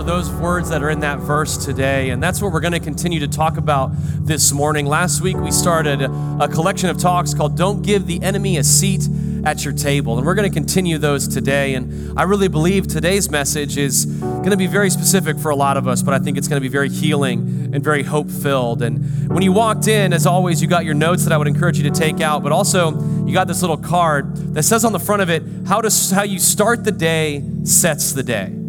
For those words that are in that verse today. And that's what we're going to continue to talk about this morning. Last week, we started a collection of talks called Don't Give the Enemy a Seat at Your Table. And we're going to continue those today. And I really believe today's message is going to be very specific for a lot of us, but I think it's going to be very healing and very hope filled. And when you walked in, as always, you got your notes that I would encourage you to take out, but also you got this little card that says on the front of it, how, to, how you start the day sets the day.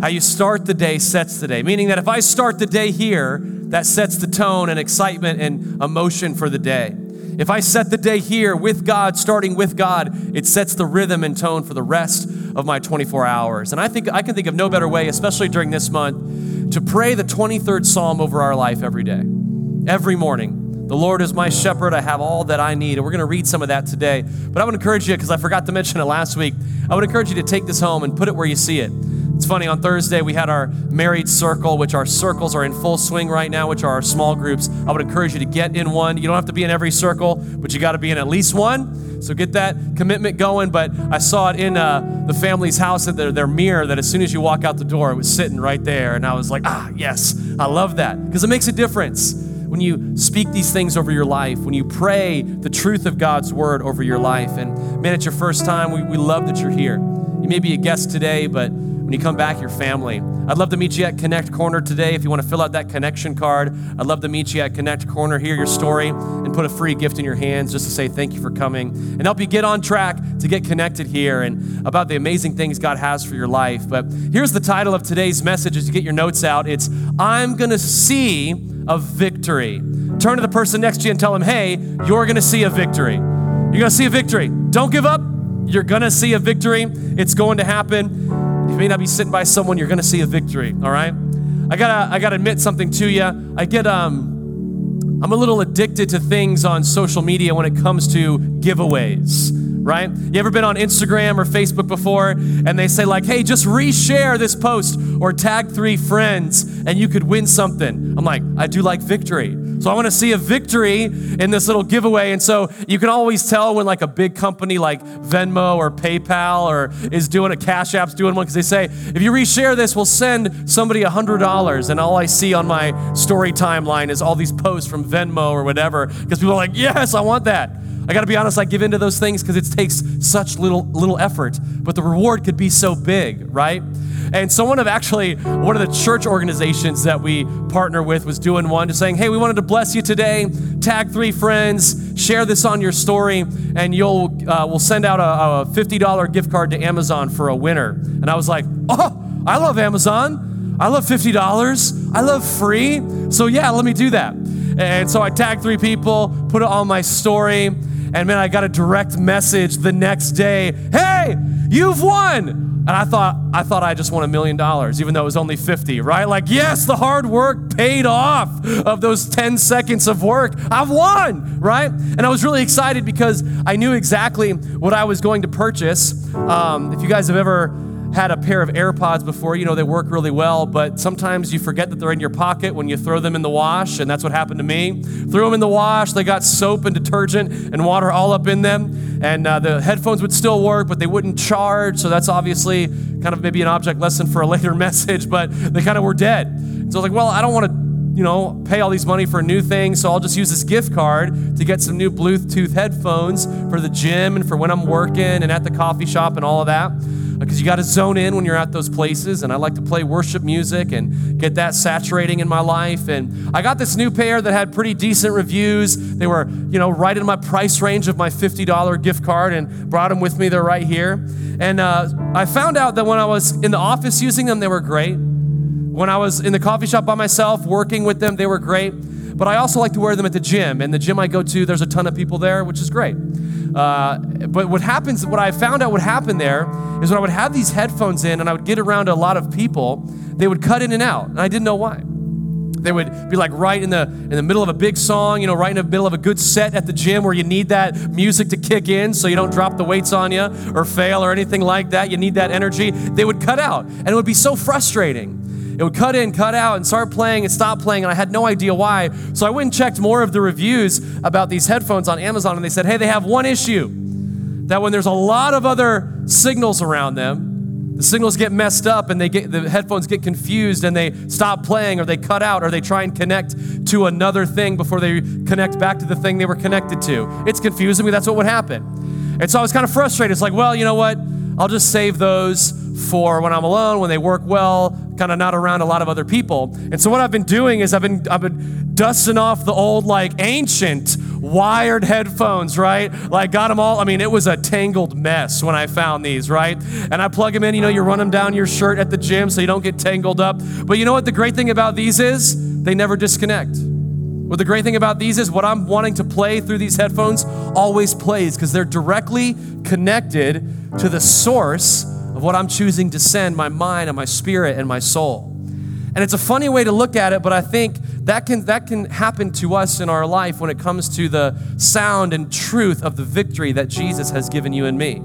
How you start the day sets the day. Meaning that if I start the day here, that sets the tone and excitement and emotion for the day. If I set the day here with God, starting with God, it sets the rhythm and tone for the rest of my 24 hours. And I think I can think of no better way, especially during this month, to pray the 23rd Psalm over our life every day, every morning. The Lord is my shepherd. I have all that I need. And we're going to read some of that today. But I would encourage you, because I forgot to mention it last week, I would encourage you to take this home and put it where you see it. It's funny, on Thursday we had our married circle, which our circles are in full swing right now, which are our small groups. I would encourage you to get in one. You don't have to be in every circle, but you got to be in at least one. So get that commitment going. But I saw it in uh, the family's house at their, their mirror that as soon as you walk out the door, it was sitting right there. And I was like, ah, yes, I love that because it makes a difference when you speak these things over your life, when you pray the truth of God's word over your life. And man, it's your first time. We, we love that you're here. You may be a guest today, but when you come back, your family. I'd love to meet you at Connect Corner today. If you want to fill out that connection card, I'd love to meet you at Connect Corner, hear your story, and put a free gift in your hands just to say thank you for coming and help you get on track to get connected here and about the amazing things God has for your life. But here's the title of today's message as you get your notes out it's I'm going to see a victory. Turn to the person next to you and tell them, hey, you're going to see a victory. You're going to see a victory. Don't give up. You're going to see a victory. It's going to happen. You may not be sitting by someone, you're going to see a victory, all right? I got to I got to admit something to you. I get um I'm a little addicted to things on social media when it comes to giveaways right? You ever been on Instagram or Facebook before and they say, like, hey, just reshare this post or tag three friends and you could win something? I'm like, I do like victory. So I want to see a victory in this little giveaway. And so you can always tell when like a big company like Venmo or PayPal or is doing a Cash App's doing one because they say, if you reshare this, we'll send somebody a $100. And all I see on my story timeline is all these posts from Venmo or whatever because people are like, yes, I want that. I got to be honest, I give into those things because it takes such little little effort, but the reward could be so big, right? And so one of actually one of the church organizations that we partner with was doing one, just saying, "Hey, we wanted to bless you today. Tag three friends, share this on your story, and you'll uh, we'll send out a, a fifty dollar gift card to Amazon for a winner." And I was like, "Oh, I love Amazon. I love fifty dollars. I love free. So yeah, let me do that." And so I tagged three people, put it on my story. And man, I got a direct message the next day. Hey, you've won. And I thought I thought I just won a million dollars, even though it was only 50, right? Like, yes, the hard work paid off of those 10 seconds of work. I've won, right? And I was really excited because I knew exactly what I was going to purchase. Um, if you guys have ever had a pair of AirPods before, you know they work really well, but sometimes you forget that they're in your pocket when you throw them in the wash, and that's what happened to me. Threw them in the wash, they got soap and detergent and water all up in them, and uh, the headphones would still work, but they wouldn't charge, so that's obviously kind of maybe an object lesson for a later message, but they kind of were dead. So I was like, well, I don't want to you know, pay all these money for a new thing, so I'll just use this gift card to get some new Bluetooth headphones for the gym and for when I'm working and at the coffee shop and all of that because you got to zone in when you're at those places. And I like to play worship music and get that saturating in my life. And I got this new pair that had pretty decent reviews. They were, you know, right in my price range of my $50 gift card and brought them with me. They're right here. And uh, I found out that when I was in the office using them, they were great. When I was in the coffee shop by myself working with them, they were great. But I also like to wear them at the gym. And the gym I go to, there's a ton of people there, which is great. Uh, but what happens, what I found out would happen there is when I would have these headphones in and I would get around a lot of people, they would cut in and out. And I didn't know why. They would be like right in the in the middle of a big song, you know, right in the middle of a good set at the gym where you need that music to kick in so you don't drop the weights on you or fail or anything like that. You need that energy. They would cut out, and it would be so frustrating. It would cut in, cut out, and start playing and stop playing, and I had no idea why. So I went and checked more of the reviews about these headphones on Amazon, and they said, hey, they have one issue that when there's a lot of other signals around them, the signals get messed up and they get the headphones get confused and they stop playing or they cut out or they try and connect to another thing before they connect back to the thing they were connected to. It's confusing me. That's what would happen. And so I was kind of frustrated. It's like, well, you know what? I'll just save those for when I'm alone, when they work well, kind of not around a lot of other people. And so what I've been doing is I've been I've been dusting off the old like ancient wired headphones, right? Like got them all. I mean, it was a tangled mess when I found these, right? And I plug them in, you know, you run them down your shirt at the gym so you don't get tangled up. But you know what the great thing about these is? They never disconnect. What the great thing about these is what I'm wanting to play through these headphones always plays because they're directly connected to the source of what I'm choosing to send my mind and my spirit and my soul. And it's a funny way to look at it, but I think that can, that can happen to us in our life when it comes to the sound and truth of the victory that Jesus has given you and me.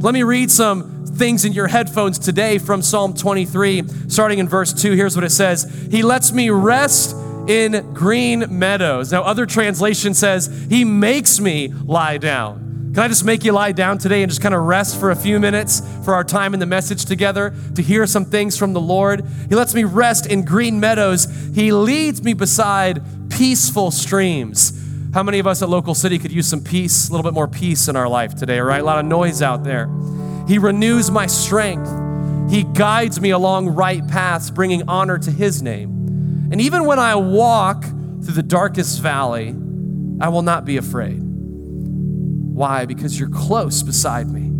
Let me read some things in your headphones today from Psalm 23, starting in verse 2. Here's what it says He lets me rest in green meadows. Now, other translation says, He makes me lie down. Can I just make you lie down today and just kind of rest for a few minutes for our time in the message together to hear some things from the Lord? He lets me rest in green meadows. He leads me beside peaceful streams. How many of us at Local City could use some peace, a little bit more peace in our life today, right? A lot of noise out there. He renews my strength. He guides me along right paths, bringing honor to His name. And even when I walk through the darkest valley, I will not be afraid. Why? Because you're close beside me.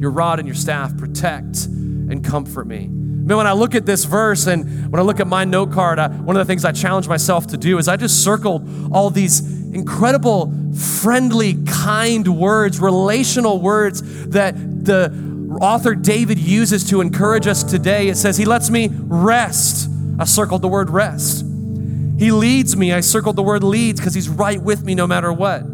Your rod and your staff protect and comfort me. Man, when I look at this verse and when I look at my note card, I, one of the things I challenge myself to do is I just circled all these incredible, friendly, kind words, relational words that the author David uses to encourage us today. It says, He lets me rest I circled the word rest. He leads me. I circled the word leads because he's right with me no matter what.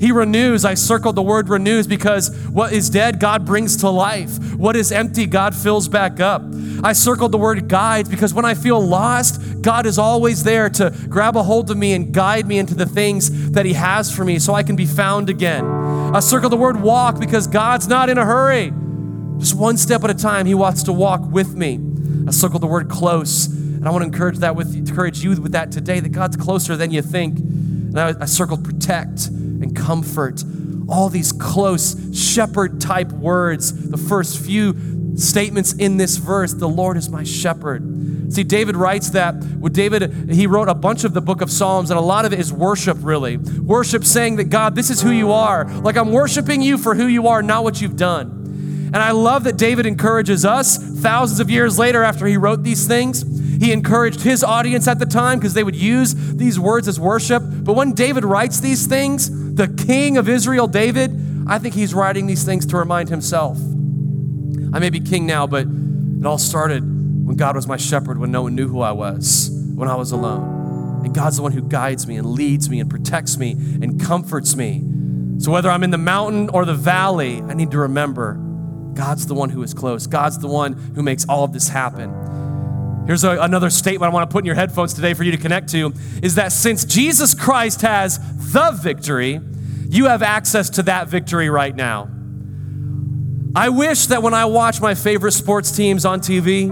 He renews. I circled the word renews because what is dead, God brings to life. What is empty, God fills back up. I circled the word guides because when I feel lost, God is always there to grab a hold of me and guide me into the things that He has for me so I can be found again. I circled the word walk because God's not in a hurry. Just one step at a time, He wants to walk with me. I circled the word close and I want to encourage that with encourage you with that today that God's closer than you think. And I, I circled protect and comfort. All these close shepherd type words. The first few statements in this verse, the Lord is my shepherd. See, David writes that with David, he wrote a bunch of the book of Psalms, and a lot of it is worship, really. Worship saying that God, this is who you are. Like I'm worshiping you for who you are, not what you've done. And I love that David encourages us thousands of years later after he wrote these things he encouraged his audience at the time because they would use these words as worship. But when David writes these things, the king of Israel, David, I think he's writing these things to remind himself. I may be king now, but it all started when God was my shepherd, when no one knew who I was, when I was alone. And God's the one who guides me and leads me and protects me and comforts me. So whether I'm in the mountain or the valley, I need to remember God's the one who is close. God's the one who makes all of this happen. Here's a, another statement I want to put in your headphones today for you to connect to is that since Jesus Christ has the victory, you have access to that victory right now. I wish that when I watch my favorite sports teams on TV,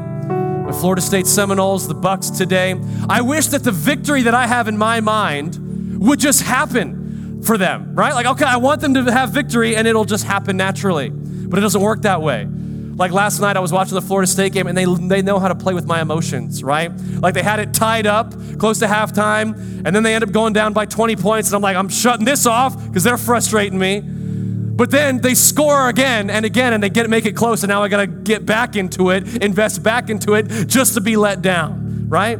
the Florida State Seminoles, the Bucs today, I wish that the victory that I have in my mind would just happen for them, right? Like, okay, I want them to have victory and it'll just happen naturally. But it doesn't work that way. Like last night, I was watching the Florida State game and they, they know how to play with my emotions, right? Like they had it tied up close to halftime and then they end up going down by 20 points. And I'm like, I'm shutting this off because they're frustrating me. But then they score again and again and they get make it close. And now I got to get back into it, invest back into it just to be let down, right?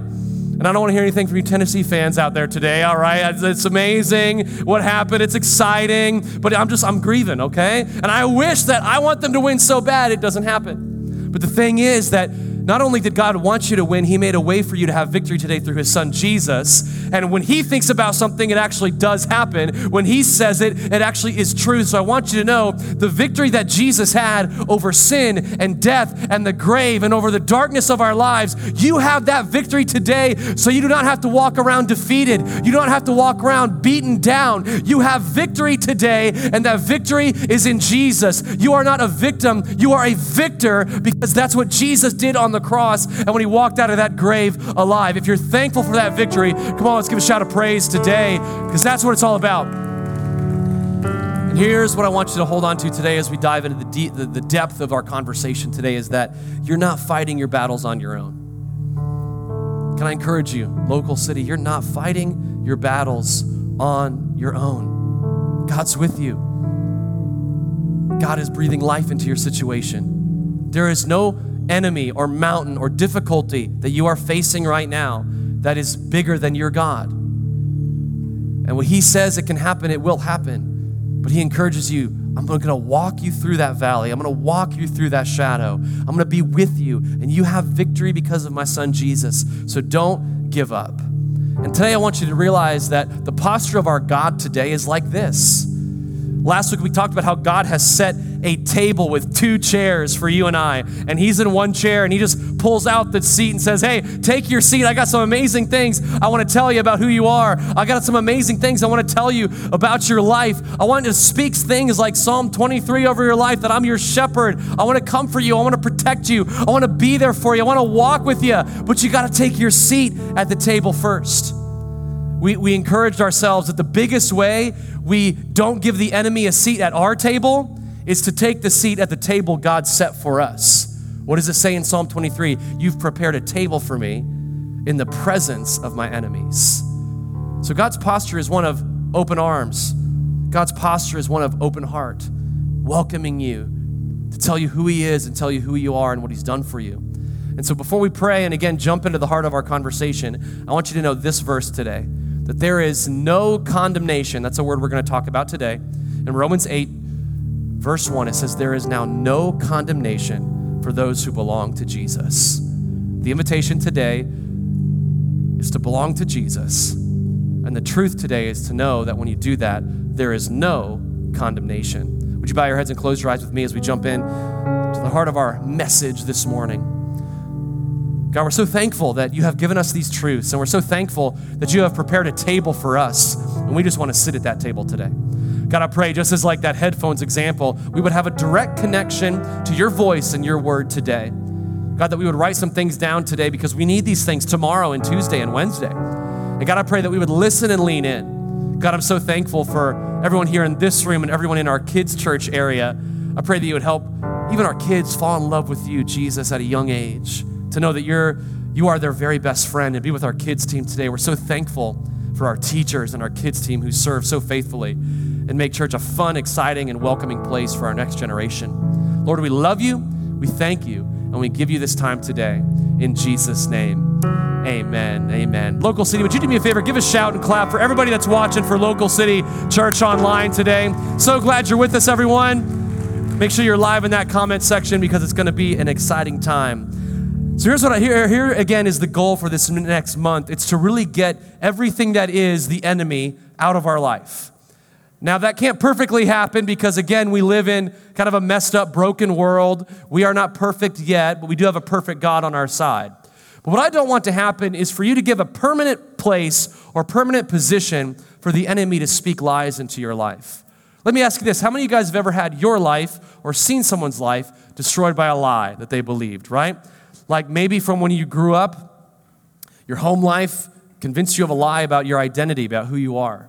And I don't want to hear anything from you Tennessee fans out there today, all right? It's amazing what happened. It's exciting, but I'm just, I'm grieving, okay? And I wish that I want them to win so bad it doesn't happen. But the thing is that not only did God want you to win, He made a way for you to have victory today through His Son Jesus. And when He thinks about something, it actually does happen. When He says it, it actually is true. So I want you to know the victory that Jesus had over sin and death and the grave and over the darkness of our lives, you have that victory today. So you do not have to walk around defeated. You don't have to walk around beaten down. You have victory today, and that victory is in Jesus. You are not a victim, you are a victor because that's what Jesus did on the cross and when he walked out of that grave alive. If you're thankful for that victory, come on, let's give a shout of praise today because that's what it's all about. And here's what I want you to hold on to today as we dive into the, deep, the, the depth of our conversation today is that you're not fighting your battles on your own. Can I encourage you, local city, you're not fighting your battles on your own. God's with you. God is breathing life into your situation. There is no enemy or mountain or difficulty that you are facing right now that is bigger than your God. And when He says it can happen, it will happen. But He encourages you I'm going to walk you through that valley. I'm going to walk you through that shadow. I'm going to be with you, and you have victory because of my son Jesus. So don't give up. And today I want you to realize that the posture of our God today is like this. Last week we talked about how God has set a table with two chairs for you and I. And he's in one chair and he just pulls out the seat and says, Hey, take your seat. I got some amazing things I want to tell you about who you are. I got some amazing things I want to tell you about your life. I want to speak things like Psalm 23 over your life that I'm your shepherd. I want to comfort you. I want to protect you. I want to be there for you. I want to walk with you. But you got to take your seat at the table first. We, we encouraged ourselves that the biggest way we don't give the enemy a seat at our table is to take the seat at the table God set for us. What does it say in Psalm 23? You've prepared a table for me in the presence of my enemies. So God's posture is one of open arms. God's posture is one of open heart, welcoming you to tell you who He is and tell you who you are and what He's done for you. And so before we pray and again jump into the heart of our conversation, I want you to know this verse today that there is no condemnation. That's a word we're going to talk about today. In Romans 8, verse 1, it says, There is now no condemnation for those who belong to Jesus. The invitation today is to belong to Jesus. And the truth today is to know that when you do that, there is no condemnation. Would you bow your heads and close your eyes with me as we jump in to the heart of our message this morning? God, we're so thankful that you have given us these truths, and we're so thankful that you have prepared a table for us, and we just want to sit at that table today. God, I pray, just as like that headphones example, we would have a direct connection to your voice and your word today. God, that we would write some things down today because we need these things tomorrow and Tuesday and Wednesday. And God, I pray that we would listen and lean in. God, I'm so thankful for everyone here in this room and everyone in our kids' church area. I pray that you would help even our kids fall in love with you, Jesus, at a young age to know that you're you are their very best friend and be with our kids team today. We're so thankful for our teachers and our kids team who serve so faithfully and make church a fun, exciting, and welcoming place for our next generation. Lord, we love you, we thank you, and we give you this time today. In Jesus' name, amen. Amen. Local City, would you do me a favor? Give a shout and clap for everybody that's watching for Local City Church Online today. So glad you're with us, everyone. Make sure you're live in that comment section because it's going to be an exciting time. So here's what I hear. Here again is the goal for this next month. It's to really get everything that is the enemy out of our life. Now, that can't perfectly happen because, again, we live in kind of a messed up, broken world. We are not perfect yet, but we do have a perfect God on our side. But what I don't want to happen is for you to give a permanent place or permanent position for the enemy to speak lies into your life. Let me ask you this How many of you guys have ever had your life or seen someone's life destroyed by a lie that they believed, right? Like maybe from when you grew up, your home life convinced you of a lie about your identity, about who you are.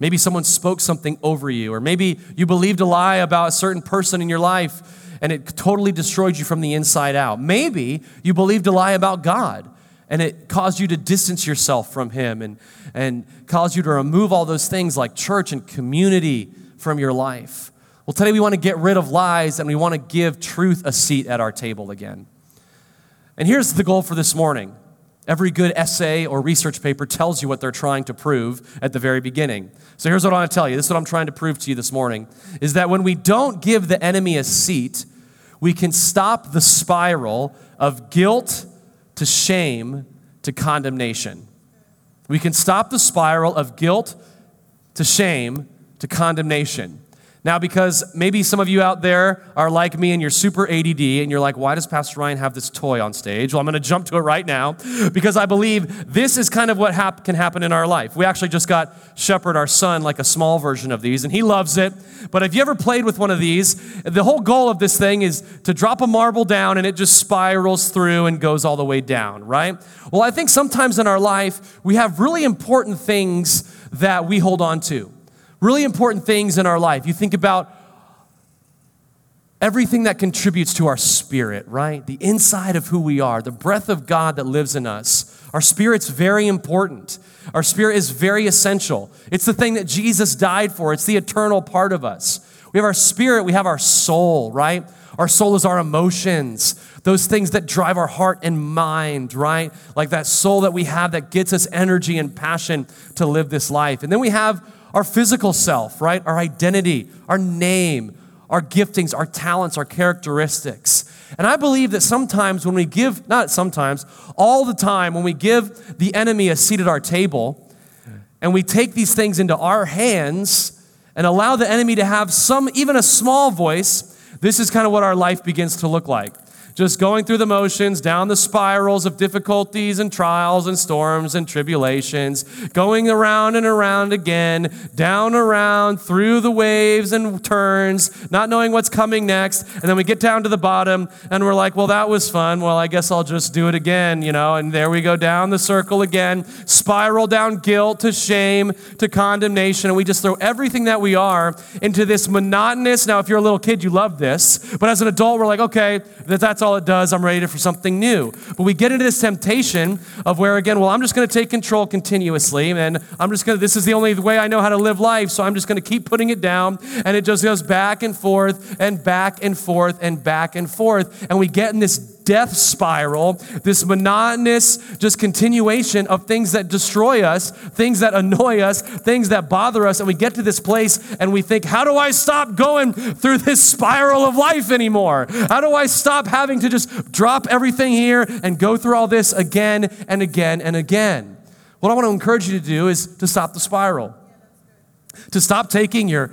Maybe someone spoke something over you, or maybe you believed a lie about a certain person in your life and it totally destroyed you from the inside out. Maybe you believed a lie about God and it caused you to distance yourself from Him and, and caused you to remove all those things like church and community from your life. Well, today we want to get rid of lies and we want to give truth a seat at our table again. And here's the goal for this morning. Every good essay or research paper tells you what they're trying to prove at the very beginning. So here's what I want to tell you. This is what I'm trying to prove to you this morning is that when we don't give the enemy a seat, we can stop the spiral of guilt to shame to condemnation. We can stop the spiral of guilt to shame to condemnation. Now, because maybe some of you out there are like me and you're super ADD and you're like, why does Pastor Ryan have this toy on stage? Well, I'm going to jump to it right now because I believe this is kind of what hap- can happen in our life. We actually just got Shepherd, our son, like a small version of these, and he loves it. But if you ever played with one of these, the whole goal of this thing is to drop a marble down and it just spirals through and goes all the way down, right? Well, I think sometimes in our life, we have really important things that we hold on to really important things in our life. You think about everything that contributes to our spirit, right? The inside of who we are, the breath of God that lives in us. Our spirit's very important. Our spirit is very essential. It's the thing that Jesus died for, it's the eternal part of us. We have our spirit, we have our soul, right? Our soul is our emotions, those things that drive our heart and mind, right? Like that soul that we have that gets us energy and passion to live this life. And then we have our physical self, right? Our identity, our name, our giftings, our talents, our characteristics. And I believe that sometimes when we give, not sometimes, all the time, when we give the enemy a seat at our table and we take these things into our hands and allow the enemy to have some, even a small voice, this is kind of what our life begins to look like just going through the motions, down the spirals of difficulties and trials and storms and tribulations, going around and around again, down around through the waves and turns, not knowing what's coming next. And then we get down to the bottom and we're like, well, that was fun. Well, I guess I'll just do it again, you know. And there we go down the circle again, spiral down guilt to shame to condemnation. And we just throw everything that we are into this monotonous. Now, if you're a little kid, you love this. But as an adult, we're like, okay, that's all all it does. I'm ready for something new. But we get into this temptation of where, again, well, I'm just going to take control continuously, and I'm just going to, this is the only way I know how to live life, so I'm just going to keep putting it down, and it just goes back and forth, and back and forth, and back and forth. And we get in this death spiral, this monotonous just continuation of things that destroy us, things that annoy us, things that bother us. And we get to this place and we think, how do I stop going through this spiral of life anymore? How do I stop having to just drop everything here and go through all this again and again and again? What I want to encourage you to do is to stop the spiral. To stop taking your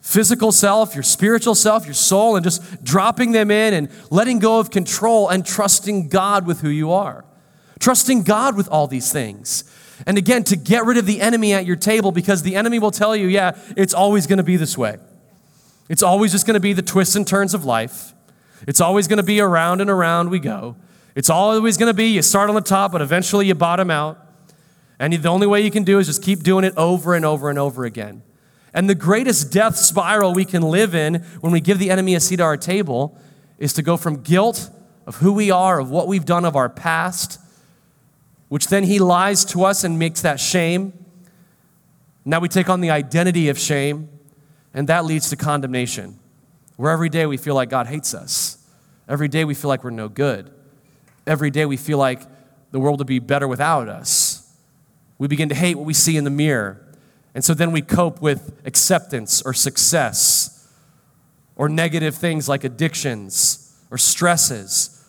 physical self, your spiritual self, your soul, and just dropping them in and letting go of control and trusting God with who you are. Trusting God with all these things. And again, to get rid of the enemy at your table because the enemy will tell you, yeah, it's always going to be this way. It's always just going to be the twists and turns of life. It's always going to be around and around we go. It's always going to be you start on the top, but eventually you bottom out. And the only way you can do is just keep doing it over and over and over again. And the greatest death spiral we can live in when we give the enemy a seat at our table is to go from guilt of who we are, of what we've done, of our past, which then he lies to us and makes that shame. Now we take on the identity of shame, and that leads to condemnation, where every day we feel like God hates us. Every day we feel like we're no good. Every day we feel like the world would be better without us. We begin to hate what we see in the mirror. And so then we cope with acceptance or success or negative things like addictions or stresses.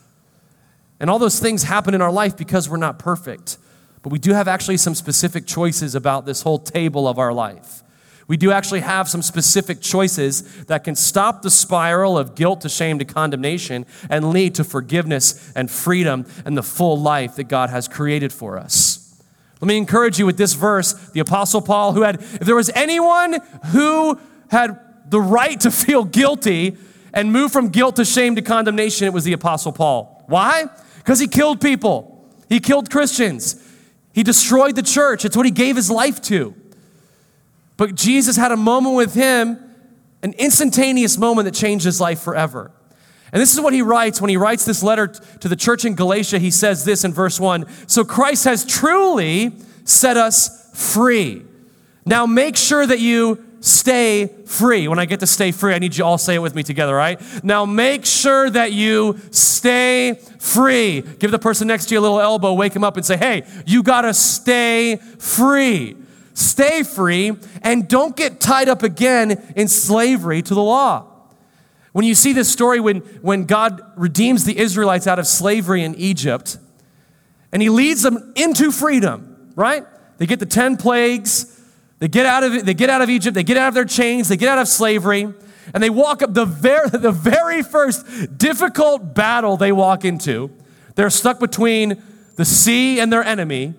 And all those things happen in our life because we're not perfect. But we do have actually some specific choices about this whole table of our life. We do actually have some specific choices that can stop the spiral of guilt to shame to condemnation and lead to forgiveness and freedom and the full life that God has created for us. Let me encourage you with this verse. The Apostle Paul, who had, if there was anyone who had the right to feel guilty and move from guilt to shame to condemnation, it was the Apostle Paul. Why? Because he killed people, he killed Christians, he destroyed the church. It's what he gave his life to. But Jesus had a moment with him, an instantaneous moment that changed his life forever. And this is what he writes when he writes this letter to the church in Galatia. He says this in verse 1 So Christ has truly set us free. Now make sure that you stay free. When I get to stay free, I need you all say it with me together, right? Now make sure that you stay free. Give the person next to you a little elbow, wake him up and say, hey, you gotta stay free. Stay free and don't get tied up again in slavery to the law. When you see this story, when, when God redeems the Israelites out of slavery in Egypt, and he leads them into freedom, right? They get the 10 plagues, they get out of, they get out of Egypt, they get out of their chains, they get out of slavery, and they walk up the very, the very first difficult battle they walk into. They're stuck between the sea and their enemy.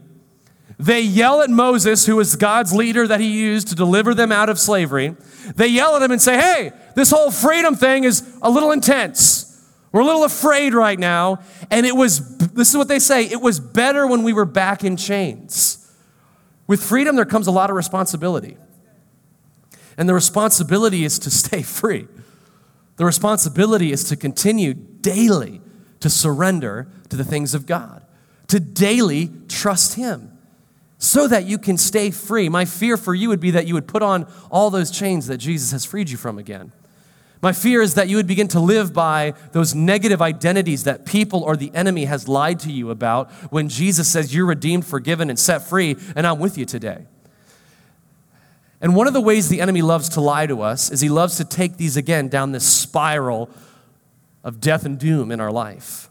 They yell at Moses, who is God's leader that he used to deliver them out of slavery. They yell at him and say, Hey, this whole freedom thing is a little intense. We're a little afraid right now. And it was, this is what they say, it was better when we were back in chains. With freedom, there comes a lot of responsibility. And the responsibility is to stay free. The responsibility is to continue daily to surrender to the things of God, to daily trust Him so that you can stay free. My fear for you would be that you would put on all those chains that Jesus has freed you from again. My fear is that you would begin to live by those negative identities that people or the enemy has lied to you about when Jesus says you're redeemed, forgiven, and set free, and I'm with you today. And one of the ways the enemy loves to lie to us is he loves to take these again down this spiral of death and doom in our life.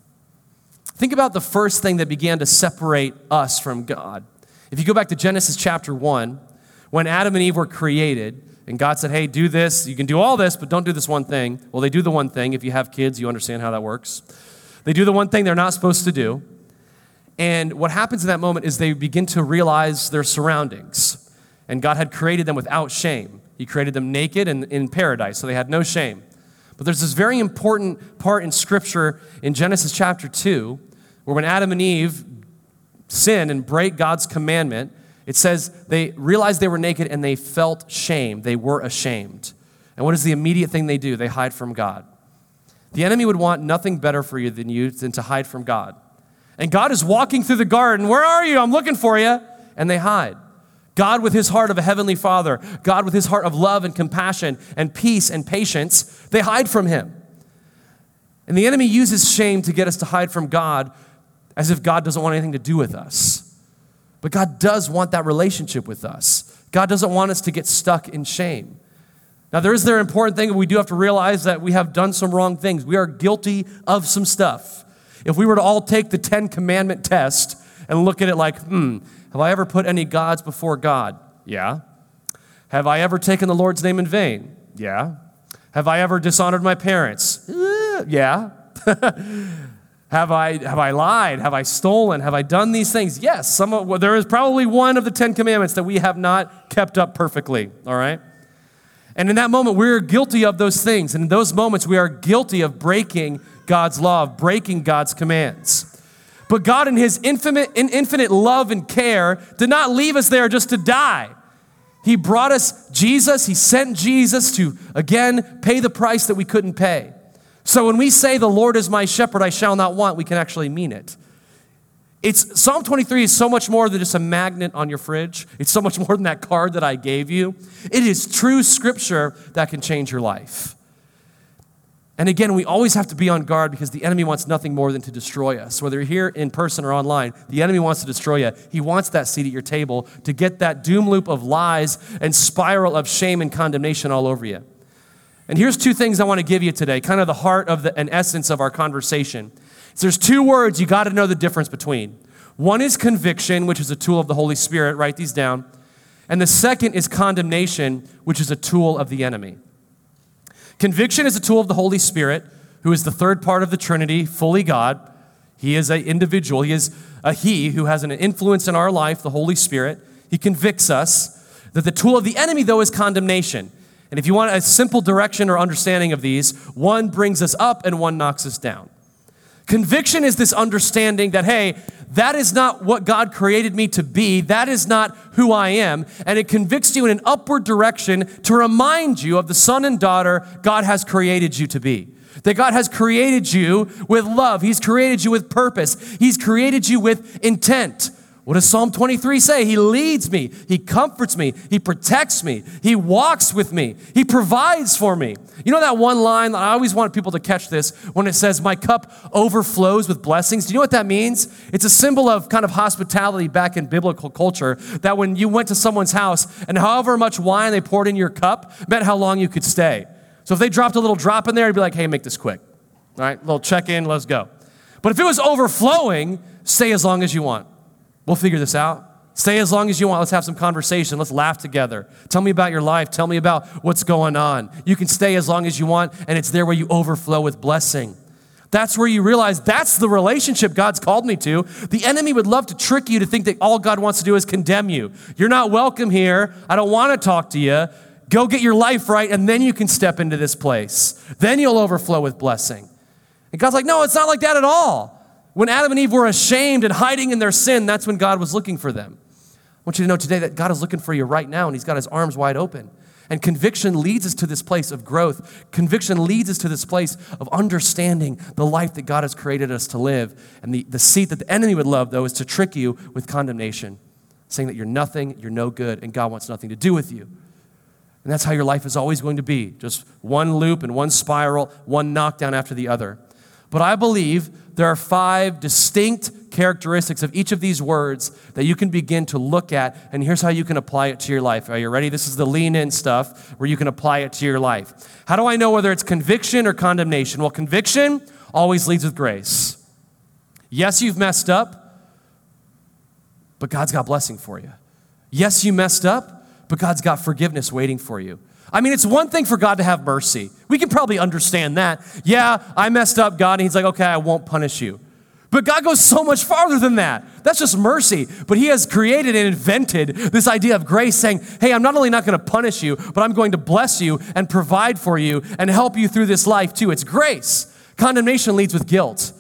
Think about the first thing that began to separate us from God. If you go back to Genesis chapter 1, when Adam and Eve were created, and God said, Hey, do this. You can do all this, but don't do this one thing. Well, they do the one thing. If you have kids, you understand how that works. They do the one thing they're not supposed to do. And what happens in that moment is they begin to realize their surroundings. And God had created them without shame. He created them naked and in paradise, so they had no shame. But there's this very important part in Scripture in Genesis chapter 2 where when Adam and Eve sin and break God's commandment, it says they realized they were naked and they felt shame. They were ashamed. And what is the immediate thing they do? They hide from God. The enemy would want nothing better for you than you than to hide from God. And God is walking through the garden. Where are you? I'm looking for you. And they hide. God, with his heart of a heavenly father, God, with his heart of love and compassion and peace and patience, they hide from him. And the enemy uses shame to get us to hide from God as if God doesn't want anything to do with us. But God does want that relationship with us. God doesn't want us to get stuck in shame. Now, there is their important thing, we do have to realize that we have done some wrong things. We are guilty of some stuff. If we were to all take the Ten Commandment test and look at it like, hmm, have I ever put any gods before God? Yeah. Have I ever taken the Lord's name in vain? Yeah. Have I ever dishonored my parents? Uh, yeah. Have I, have I lied? Have I stolen? Have I done these things? Yes, some of, well, there is probably one of the Ten Commandments that we have not kept up perfectly, all right? And in that moment, we're guilty of those things. And in those moments, we are guilty of breaking God's law, of breaking God's commands. But God, in His infinite, in infinite love and care, did not leave us there just to die. He brought us Jesus. He sent Jesus to, again, pay the price that we couldn't pay. So when we say, The Lord is my shepherd, I shall not want, we can actually mean it. It's Psalm 23 is so much more than just a magnet on your fridge. It's so much more than that card that I gave you. It is true scripture that can change your life. And again, we always have to be on guard because the enemy wants nothing more than to destroy us. Whether you're here in person or online, the enemy wants to destroy you. He wants that seat at your table to get that doom loop of lies and spiral of shame and condemnation all over you. And here's two things I want to give you today, kind of the heart of the, an essence of our conversation. So there's two words you got to know the difference between. One is conviction, which is a tool of the Holy Spirit. Write these down. And the second is condemnation, which is a tool of the enemy. Conviction is a tool of the Holy Spirit, who is the third part of the Trinity, fully God. He is an individual. He is a He who has an influence in our life, the Holy Spirit. He convicts us. That the tool of the enemy, though, is condemnation. And if you want a simple direction or understanding of these, one brings us up and one knocks us down. Conviction is this understanding that, hey, that is not what God created me to be. That is not who I am. And it convicts you in an upward direction to remind you of the son and daughter God has created you to be. That God has created you with love. He's created you with purpose. He's created you with intent. What does Psalm 23 say? He leads me, He comforts me, He protects me, He walks with me, He provides for me. You know that one line I always want people to catch this when it says, My cup overflows with blessings? Do you know what that means? It's a symbol of kind of hospitality back in biblical culture that when you went to someone's house and however much wine they poured in your cup meant how long you could stay. So if they dropped a little drop in there, you'd be like, hey, make this quick. All right, little check in, let's go. But if it was overflowing, stay as long as you want. We'll figure this out. Stay as long as you want. Let's have some conversation. Let's laugh together. Tell me about your life. Tell me about what's going on. You can stay as long as you want, and it's there where you overflow with blessing. That's where you realize that's the relationship God's called me to. The enemy would love to trick you to think that all God wants to do is condemn you. You're not welcome here. I don't want to talk to you. Go get your life right, and then you can step into this place. Then you'll overflow with blessing. And God's like, no, it's not like that at all. When Adam and Eve were ashamed and hiding in their sin, that's when God was looking for them. I want you to know today that God is looking for you right now, and He's got His arms wide open. And conviction leads us to this place of growth. Conviction leads us to this place of understanding the life that God has created us to live. And the, the seat that the enemy would love, though, is to trick you with condemnation, saying that you're nothing, you're no good, and God wants nothing to do with you. And that's how your life is always going to be just one loop and one spiral, one knockdown after the other. But I believe there are five distinct characteristics of each of these words that you can begin to look at, and here's how you can apply it to your life. Are you ready? This is the lean in stuff where you can apply it to your life. How do I know whether it's conviction or condemnation? Well, conviction always leads with grace. Yes, you've messed up, but God's got blessing for you. Yes, you messed up, but God's got forgiveness waiting for you. I mean, it's one thing for God to have mercy. We can probably understand that. Yeah, I messed up, God, and He's like, okay, I won't punish you. But God goes so much farther than that. That's just mercy. But He has created and invented this idea of grace, saying, Hey, I'm not only not going to punish you, but I'm going to bless you and provide for you and help you through this life too. It's grace. Condemnation leads with guilt.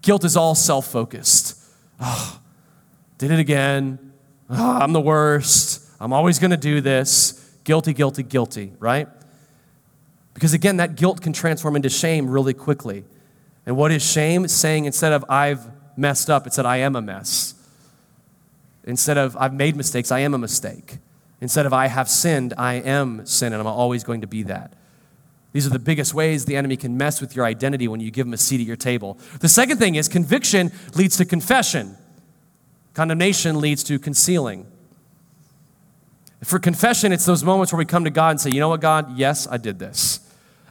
Guilt is all self focused. Oh, ah, did it again. Oh, I'm the worst. I'm always going to do this. Guilty, guilty, guilty, right? Because again, that guilt can transform into shame really quickly. And what is shame? saying instead of I've messed up, it said I am a mess. Instead of I've made mistakes, I am a mistake. Instead of I have sinned, I am sin, and I'm always going to be that. These are the biggest ways the enemy can mess with your identity when you give him a seat at your table. The second thing is conviction leads to confession, condemnation leads to concealing. For confession, it's those moments where we come to God and say, you know what, God, yes, I did this.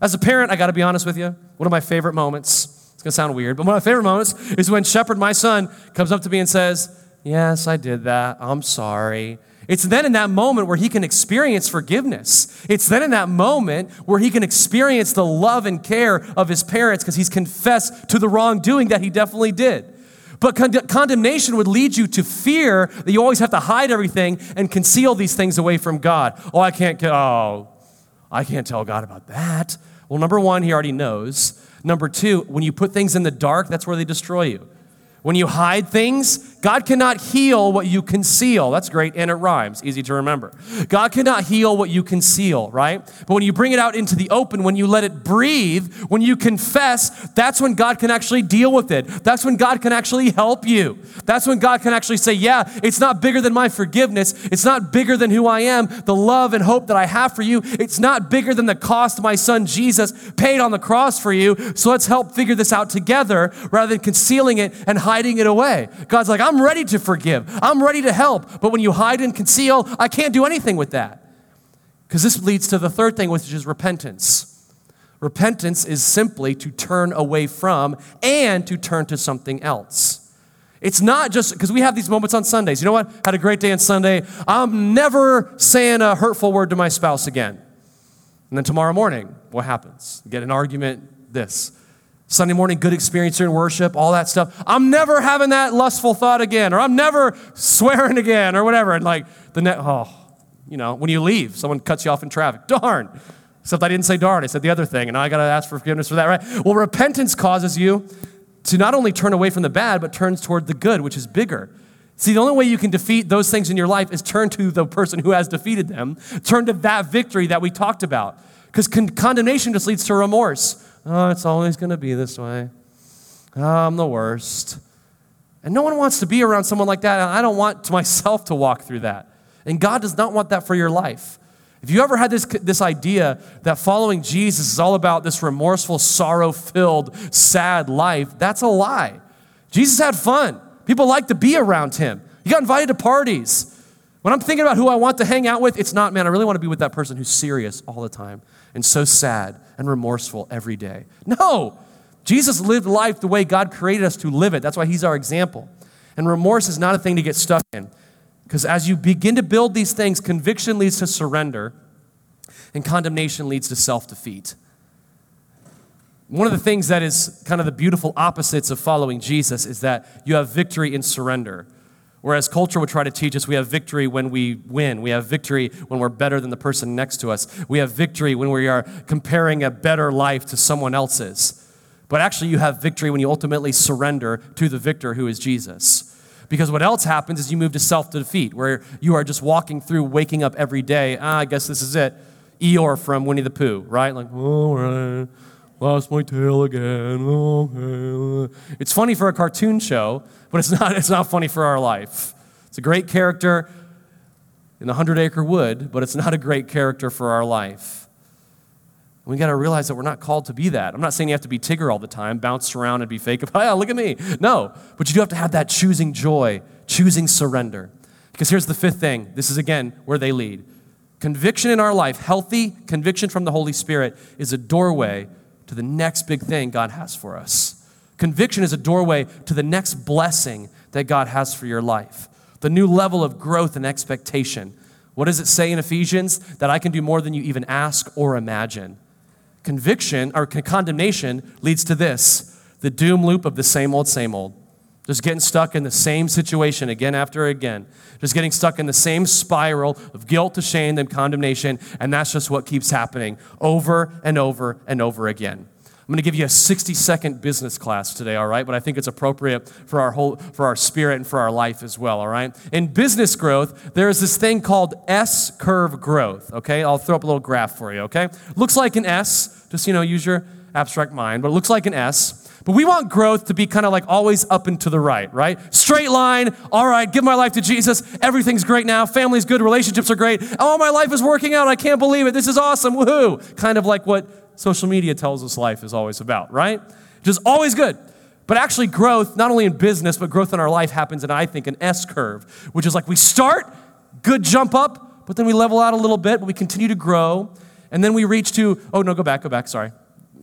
As a parent, I got to be honest with you. One of my favorite moments it's going to sound weird, but one of my favorite moments is when Shepherd, my son, comes up to me and says, Yes, I did that. I'm sorry. It's then in that moment where he can experience forgiveness. It's then in that moment where he can experience the love and care of his parents because he's confessed to the wrongdoing that he definitely did. But con- condemnation would lead you to fear that you always have to hide everything and conceal these things away from God. Oh, I can't oh, I can't tell God about that. Well, number one, he already knows. Number two, when you put things in the dark, that's where they destroy you. When you hide things, God cannot heal what you conceal. That's great, and it rhymes, easy to remember. God cannot heal what you conceal, right? But when you bring it out into the open, when you let it breathe, when you confess, that's when God can actually deal with it. That's when God can actually help you. That's when God can actually say, Yeah, it's not bigger than my forgiveness. It's not bigger than who I am, the love and hope that I have for you. It's not bigger than the cost my son Jesus paid on the cross for you. So let's help figure this out together rather than concealing it and hiding it away. God's like, I'm ready to forgive, I'm ready to help. But when you hide and conceal, I can't do anything with that. Because this leads to the third thing, which is repentance. Repentance is simply to turn away from and to turn to something else. It's not just because we have these moments on Sundays. You know what? Had a great day on Sunday. I'm never saying a hurtful word to my spouse again. And then tomorrow morning, what happens? Get an argument, this. Sunday morning, good experience in worship, all that stuff. I'm never having that lustful thought again, or I'm never swearing again, or whatever. And like the net, oh, you know, when you leave, someone cuts you off in traffic. Darn. Except I didn't say darn, I said the other thing, and I got to ask for forgiveness for that, right? Well, repentance causes you to not only turn away from the bad, but turns toward the good, which is bigger. See, the only way you can defeat those things in your life is turn to the person who has defeated them, turn to that victory that we talked about. Because con- condemnation just leads to remorse. Oh, it's always going to be this way. Oh, I'm the worst. And no one wants to be around someone like that. And I don't want myself to walk through that. And God does not want that for your life. If you ever had this, this idea that following Jesus is all about this remorseful, sorrow filled, sad life, that's a lie. Jesus had fun. People liked to be around him. He got invited to parties. When I'm thinking about who I want to hang out with, it's not, man, I really want to be with that person who's serious all the time and so sad and remorseful every day. No! Jesus lived life the way God created us to live it. That's why he's our example. And remorse is not a thing to get stuck in. Because as you begin to build these things, conviction leads to surrender, and condemnation leads to self defeat. One of the things that is kind of the beautiful opposites of following Jesus is that you have victory in surrender. Whereas culture would try to teach us we have victory when we win. We have victory when we're better than the person next to us. We have victory when we are comparing a better life to someone else's. But actually, you have victory when you ultimately surrender to the victor who is Jesus. Because what else happens is you move to self defeat, where you are just walking through, waking up every day. Ah, I guess this is it. Eeyore from Winnie the Pooh, right? Like, lost my tail again. Okay. It's funny for a cartoon show, but it's not, it's not funny for our life. It's a great character in the Hundred Acre Wood, but it's not a great character for our life. We got to realize that we're not called to be that. I'm not saying you have to be Tigger all the time, bounce around and be fake. Oh, yeah, look at me. No, but you do have to have that choosing joy, choosing surrender. Because here's the fifth thing. This is again where they lead. Conviction in our life, healthy conviction from the Holy Spirit, is a doorway to the next big thing God has for us. Conviction is a doorway to the next blessing that God has for your life, the new level of growth and expectation. What does it say in Ephesians? That I can do more than you even ask or imagine. Conviction or condemnation leads to this the doom loop of the same old, same old. Just getting stuck in the same situation again after again. Just getting stuck in the same spiral of guilt to shame and condemnation. And that's just what keeps happening over and over and over again. I'm going to give you a 60 second business class today, all right? But I think it's appropriate for our whole for our spirit and for our life as well, all right? In business growth, there is this thing called S curve growth, okay? I'll throw up a little graph for you, okay? Looks like an S, just you know, use your abstract mind, but it looks like an S. But we want growth to be kind of like always up and to the right, right? Straight line, all right, give my life to Jesus. Everything's great now. Family's good. Relationships are great. Oh, my life is working out. I can't believe it. This is awesome. Woohoo. Kind of like what social media tells us life is always about, right? Just always good. But actually, growth, not only in business, but growth in our life happens in, I think, an S curve, which is like we start, good jump up, but then we level out a little bit, but we continue to grow. And then we reach to, oh, no, go back, go back, sorry.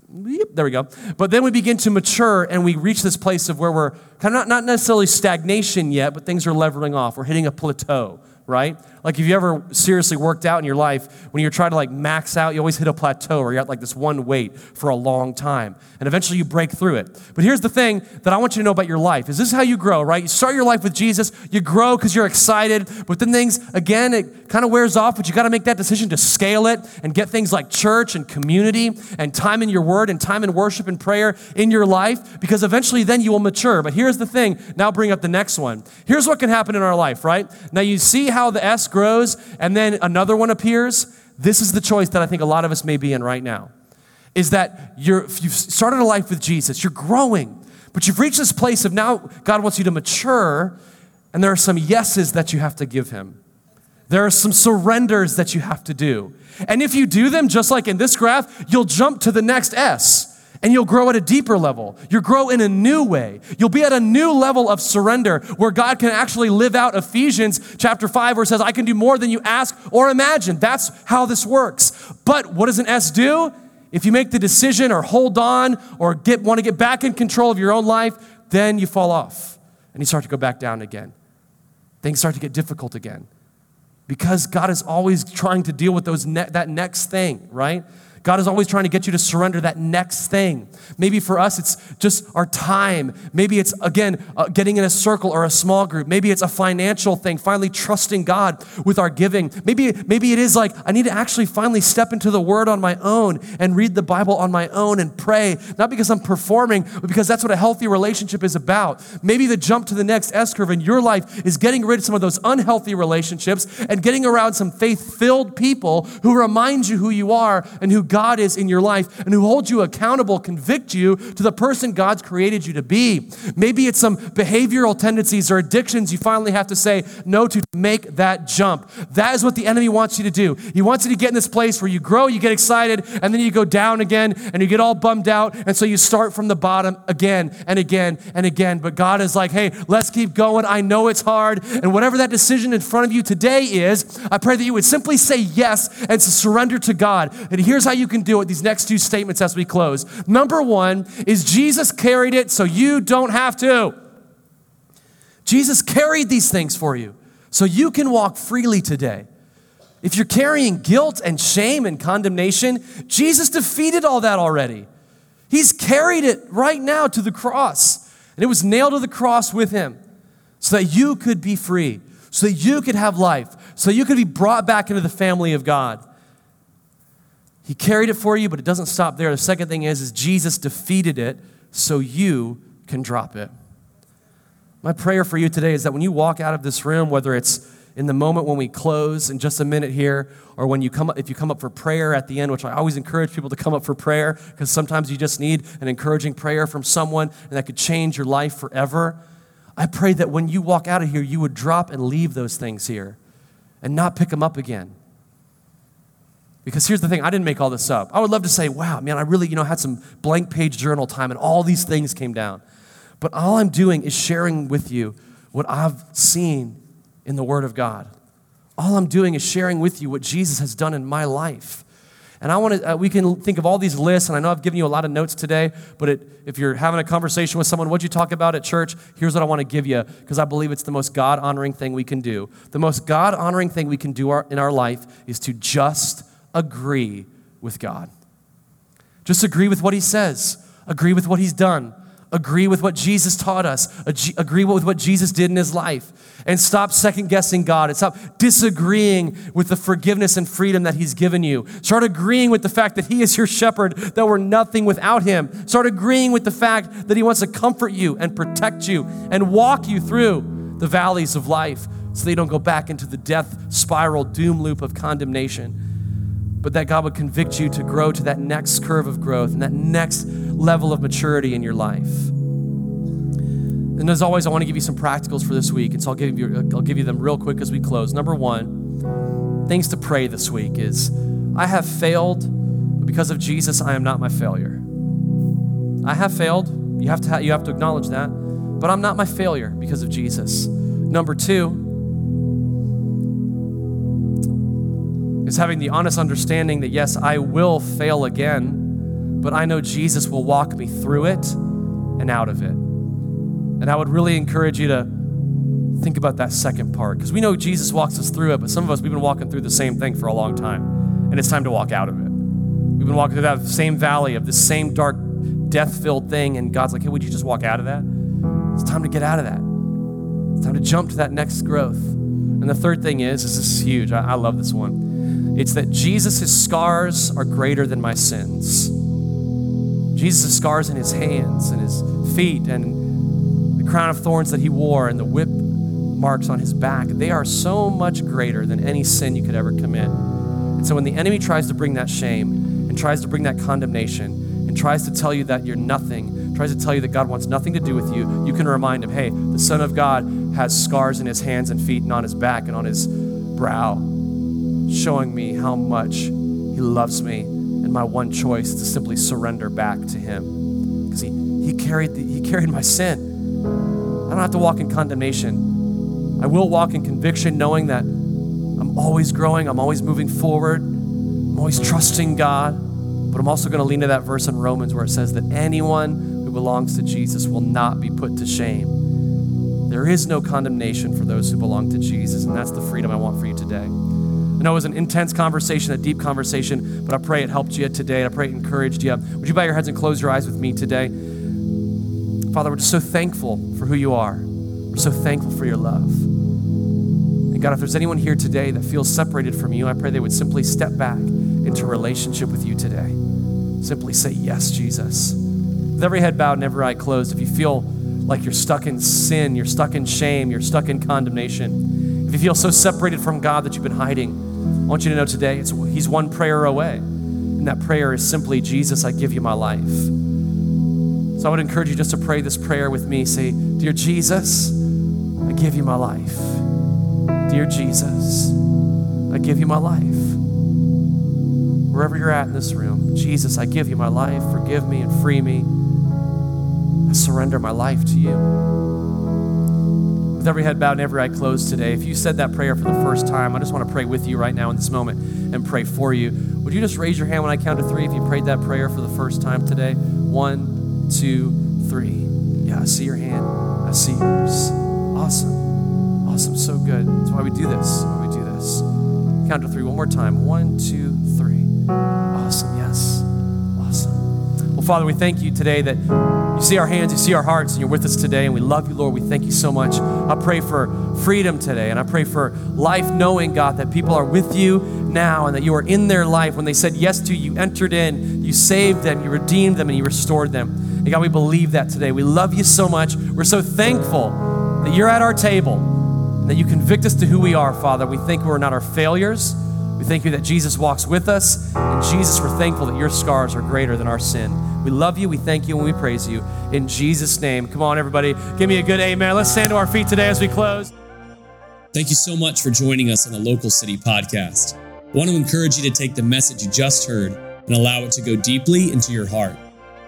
There we go. But then we begin to mature and we reach this place of where we're kind of not, not necessarily stagnation yet, but things are leveling off. We're hitting a plateau, right? Like, if you ever seriously worked out in your life, when you're trying to like max out, you always hit a plateau where you're at like this one weight for a long time. And eventually you break through it. But here's the thing that I want you to know about your life is this is how you grow, right? You start your life with Jesus, you grow because you're excited, but then things, again, it kind of wears off, but you got to make that decision to scale it and get things like church and community and time in your word and time in worship and prayer in your life because eventually then you will mature. But here's the thing, now bring up the next one. Here's what can happen in our life, right? Now you see how the S grows and then another one appears, this is the choice that I think a lot of us may be in right now. Is that you're, you've started a life with Jesus, you're growing, but you've reached this place of now God wants you to mature, and there are some yeses that you have to give Him. There are some surrenders that you have to do. And if you do them, just like in this graph, you'll jump to the next S and you'll grow at a deeper level. You'll grow in a new way. You'll be at a new level of surrender where God can actually live out Ephesians chapter 5 where it says, I can do more than you ask or imagine. That's how this works. But what does an S do? If you make the decision or hold on or get, want to get back in control of your own life, then you fall off and you start to go back down again. Things start to get difficult again because God is always trying to deal with those ne- that next thing, right? God is always trying to get you to surrender that next thing. Maybe for us, it's just our time. Maybe it's, again, uh, getting in a circle or a small group. Maybe it's a financial thing, finally trusting God with our giving. Maybe, maybe it is like, I need to actually finally step into the Word on my own and read the Bible on my own and pray, not because I'm performing, but because that's what a healthy relationship is about. Maybe the jump to the next S curve in your life is getting rid of some of those unhealthy relationships and getting around some faith filled people who remind you who you are and who God God is in your life and who holds you accountable, convict you to the person God's created you to be. Maybe it's some behavioral tendencies or addictions you finally have to say no to make that jump. That is what the enemy wants you to do. He wants you to get in this place where you grow, you get excited, and then you go down again and you get all bummed out. And so you start from the bottom again and again and again. But God is like, hey, let's keep going. I know it's hard. And whatever that decision in front of you today is, I pray that you would simply say yes and surrender to God. And here's how you you can do it, these next two statements as we close. Number one is Jesus carried it so you don't have to. Jesus carried these things for you so you can walk freely today. If you're carrying guilt and shame and condemnation, Jesus defeated all that already. He's carried it right now to the cross, and it was nailed to the cross with him so that you could be free, so that you could have life, so you could be brought back into the family of God. He carried it for you, but it doesn't stop there. The second thing is, is Jesus defeated it so you can drop it. My prayer for you today is that when you walk out of this room, whether it's in the moment when we close in just a minute here, or when you come up, if you come up for prayer at the end, which I always encourage people to come up for prayer, because sometimes you just need an encouraging prayer from someone and that could change your life forever. I pray that when you walk out of here, you would drop and leave those things here and not pick them up again. Because here's the thing, I didn't make all this up. I would love to say, wow, man, I really, you know, had some blank page journal time and all these things came down. But all I'm doing is sharing with you what I've seen in the Word of God. All I'm doing is sharing with you what Jesus has done in my life. And I want to, uh, we can think of all these lists, and I know I've given you a lot of notes today, but it, if you're having a conversation with someone, what'd you talk about at church? Here's what I want to give you, because I believe it's the most God honoring thing we can do. The most God honoring thing we can do our, in our life is to just agree with God. Just agree with what He says, agree with what He's done, agree with what Jesus taught us, agree with what Jesus did in his life, and stop second guessing God and stop disagreeing with the forgiveness and freedom that he's given you. Start agreeing with the fact that he is your shepherd, that we're nothing without him. Start agreeing with the fact that he wants to comfort you and protect you and walk you through the valleys of life so they don't go back into the death spiral, doom loop of condemnation but that God would convict you to grow to that next curve of growth and that next level of maturity in your life. And as always, I want to give you some practicals for this week, and so I'll give you, I'll give you them real quick as we close. Number one, things to pray this week is I have failed, but because of Jesus, I am not my failure. I have failed. You have to, ha- you have to acknowledge that, but I'm not my failure because of Jesus. Number two, is having the honest understanding that, yes, I will fail again, but I know Jesus will walk me through it and out of it. And I would really encourage you to think about that second part because we know Jesus walks us through it, but some of us, we've been walking through the same thing for a long time, and it's time to walk out of it. We've been walking through that same valley of this same dark, death filled thing, and God's like, hey, would you just walk out of that? It's time to get out of that. It's time to jump to that next growth. And the third thing is, is this is huge. I, I love this one it's that Jesus' scars are greater than my sins. Jesus' scars in his hands and his feet and the crown of thorns that he wore and the whip marks on his back, they are so much greater than any sin you could ever commit. And so when the enemy tries to bring that shame and tries to bring that condemnation and tries to tell you that you're nothing, tries to tell you that God wants nothing to do with you, you can remind him, hey, the Son of God has scars in his hands and feet and on his back and on his brow showing me how much He loves me. And my one choice is to simply surrender back to Him. Because he, he, carried the, he carried my sin. I don't have to walk in condemnation. I will walk in conviction, knowing that I'm always growing, I'm always moving forward, I'm always trusting God. But I'm also going to lean to that verse in Romans where it says that anyone who belongs to Jesus will not be put to shame. There is no condemnation for those who belong to Jesus, and that's the freedom I want for you today. Know it was an intense conversation, a deep conversation, but I pray it helped you today. And I pray it encouraged you. Would you bow your heads and close your eyes with me today? Father, we're just so thankful for who you are. We're so thankful for your love. And God, if there's anyone here today that feels separated from you, I pray they would simply step back into relationship with you today. Simply say, Yes, Jesus. With every head bowed and every eye closed, if you feel like you're stuck in sin, you're stuck in shame, you're stuck in condemnation, if you feel so separated from God that you've been hiding, I want you to know today, He's one prayer away. And that prayer is simply, Jesus, I give you my life. So I would encourage you just to pray this prayer with me. Say, Dear Jesus, I give you my life. Dear Jesus, I give you my life. Wherever you're at in this room, Jesus, I give you my life. Forgive me and free me. I surrender my life to you with every head bowed and every eye closed today, if you said that prayer for the first time, I just want to pray with you right now in this moment and pray for you. would you just raise your hand when I count to three if you prayed that prayer for the first time today? One, two, three. Yeah, I see your hand. I see yours. Awesome. Awesome. So good. That's why we do this. Why we do this. Count to three one more time. One, two, three. Awesome. Yes. Awesome. Well, Father, we thank you today that you see our hands, you see our hearts, and you're with us today, and we love you, Lord. We thank you so much. I pray for freedom today, and I pray for life knowing, God, that people are with you now and that you are in their life. When they said yes to you, you entered in, you saved them, you redeemed them, and you restored them. And God, we believe that today. We love you so much. We're so thankful that you're at our table that you convict us to who we are, Father. We think we're not our failures. We thank you that Jesus walks with us. And Jesus, we're thankful that your scars are greater than our sin. We love you, we thank you, and we praise you. In Jesus' name. Come on, everybody. Give me a good amen. Let's stand to our feet today as we close. Thank you so much for joining us on the Local City Podcast. I want to encourage you to take the message you just heard and allow it to go deeply into your heart.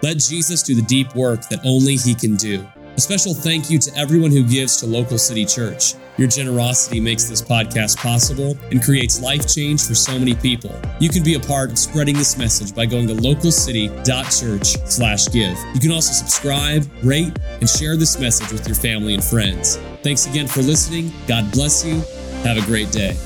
Let Jesus do the deep work that only He can do. A special thank you to everyone who gives to Local City Church. Your generosity makes this podcast possible and creates life change for so many people. You can be a part of spreading this message by going to localcity.church/give. You can also subscribe, rate, and share this message with your family and friends. Thanks again for listening. God bless you. Have a great day.